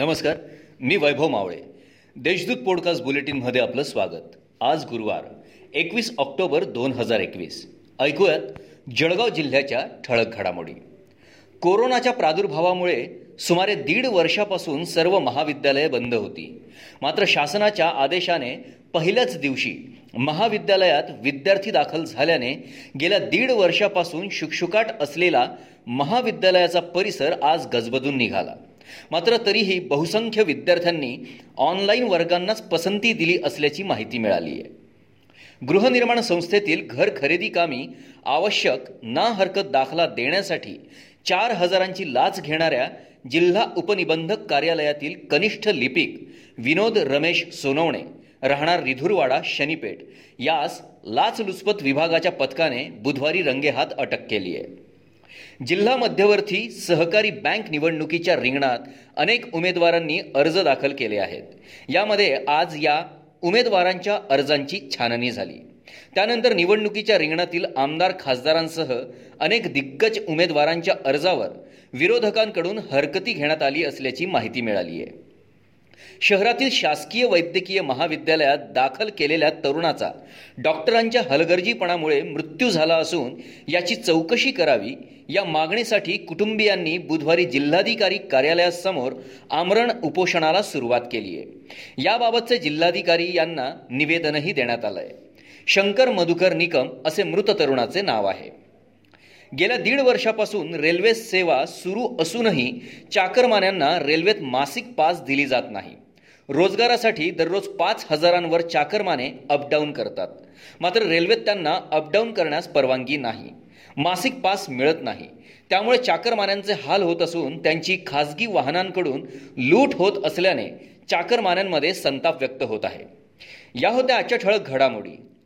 नमस्कार मी वैभव मावळे. देशदूत पॉडकास्ट बुलेटिनमध्ये आपलं स्वागत. आज गुरुवार एकवीस ऑक्टोबर दोन हजार एकवीस. ऐकूयात जळगाव जिल्ह्याच्या ठळक घडामोडी. कोरोनाच्या प्रादुर्भावामुळे सुमारे दीड वर्षापासून सर्व महाविद्यालये बंद होती. मात्र शासनाच्या आदेशाने पहिल्याच दिवशी महाविद्यालयात विद्यार्थी दाखल झाल्याने गेल्या दीड वर्षापासून शुकशुकाट असलेला महाविद्यालयाचा परिसर आज गजबजून निघाला. मात्र तरीही बहुसंख्य विद्यार्थ्यांनी ऑनलाईन वर्गांनाच पसंती दिली असल्याची माहिती मिळाली आहे. गृहनिर्माण संस्थेतील घर खरेदी कामी आवश्यक ना हरकत दाखला देण्यासाठी चार हजारांची लाच घेणाऱ्या जिल्हा उपनिबंधक कार्यालयातील कनिष्ठ लिपिक विनोद रमेश सोनवणे राहणार रिधुरवाडा शनीपेठ. यास लाचलुचपत विभागाच्या पथकाने बुधवारी रंगेहात अटक केली आहे. जिल्हा मध्यवर्ती सहकारी बँक निवडणुकीच्या रिंगणात अनेक उमेदवारांनी अर्ज दाखल केले आहेत. यामध्ये आज या उमेदवारांच्या अर्जांची छाननी झाली. त्यानंतर निवडणुकीच्या रिंगणातील आमदार खासदारांसह अनेक दिग्गज उमेदवारांच्या अर्जावर विरोधकांकडून हरकती घेण्यात आली असल्याची माहिती मिळाली आहे शहरातील शासकीय वैद्यकीय महाविद्यालयात दाखल केलेल्या तरुणाचा डॉक्टरांच्या हलगर्जीपणामुळे मृत्यू झाला असून याची चौकशी करावी या मागणीसाठी कुटुंबियांनी बुधवारी जिल्हाधिकारी कार्यालयासमोर आमरण उपोषणाला सुरुवात केली आहे. याबाबतचे जिल्हाधिकारी यांना निवेदनही देण्यात आलं आहे शंकर मधुकर निकम असे मृत तरुणाचे नाव आहे. गेल्या दीड वर्षापासून रेल्वे सेवा सुरू असूनही चाकरमान्यांना रेल्वेत मासिक पास दिली जात नाही. रोजगारासाठी दररोज पाच हजारांवर चाकरमाने अपडाऊन करतात. मात्र रेल्वेत त्यांना अपडाऊन करण्यास परवानगी नाही. मासिक पास मिळत नाही. त्यामुळे चाकरमान्यांचे हाल होत असून त्यांची खाजगी वाहनांकडून लूट होत असल्याने चाकरमान्यांमध्ये संताप व्यक्त होत आहे. या होत्या आजच्या ठळक घडामोडी.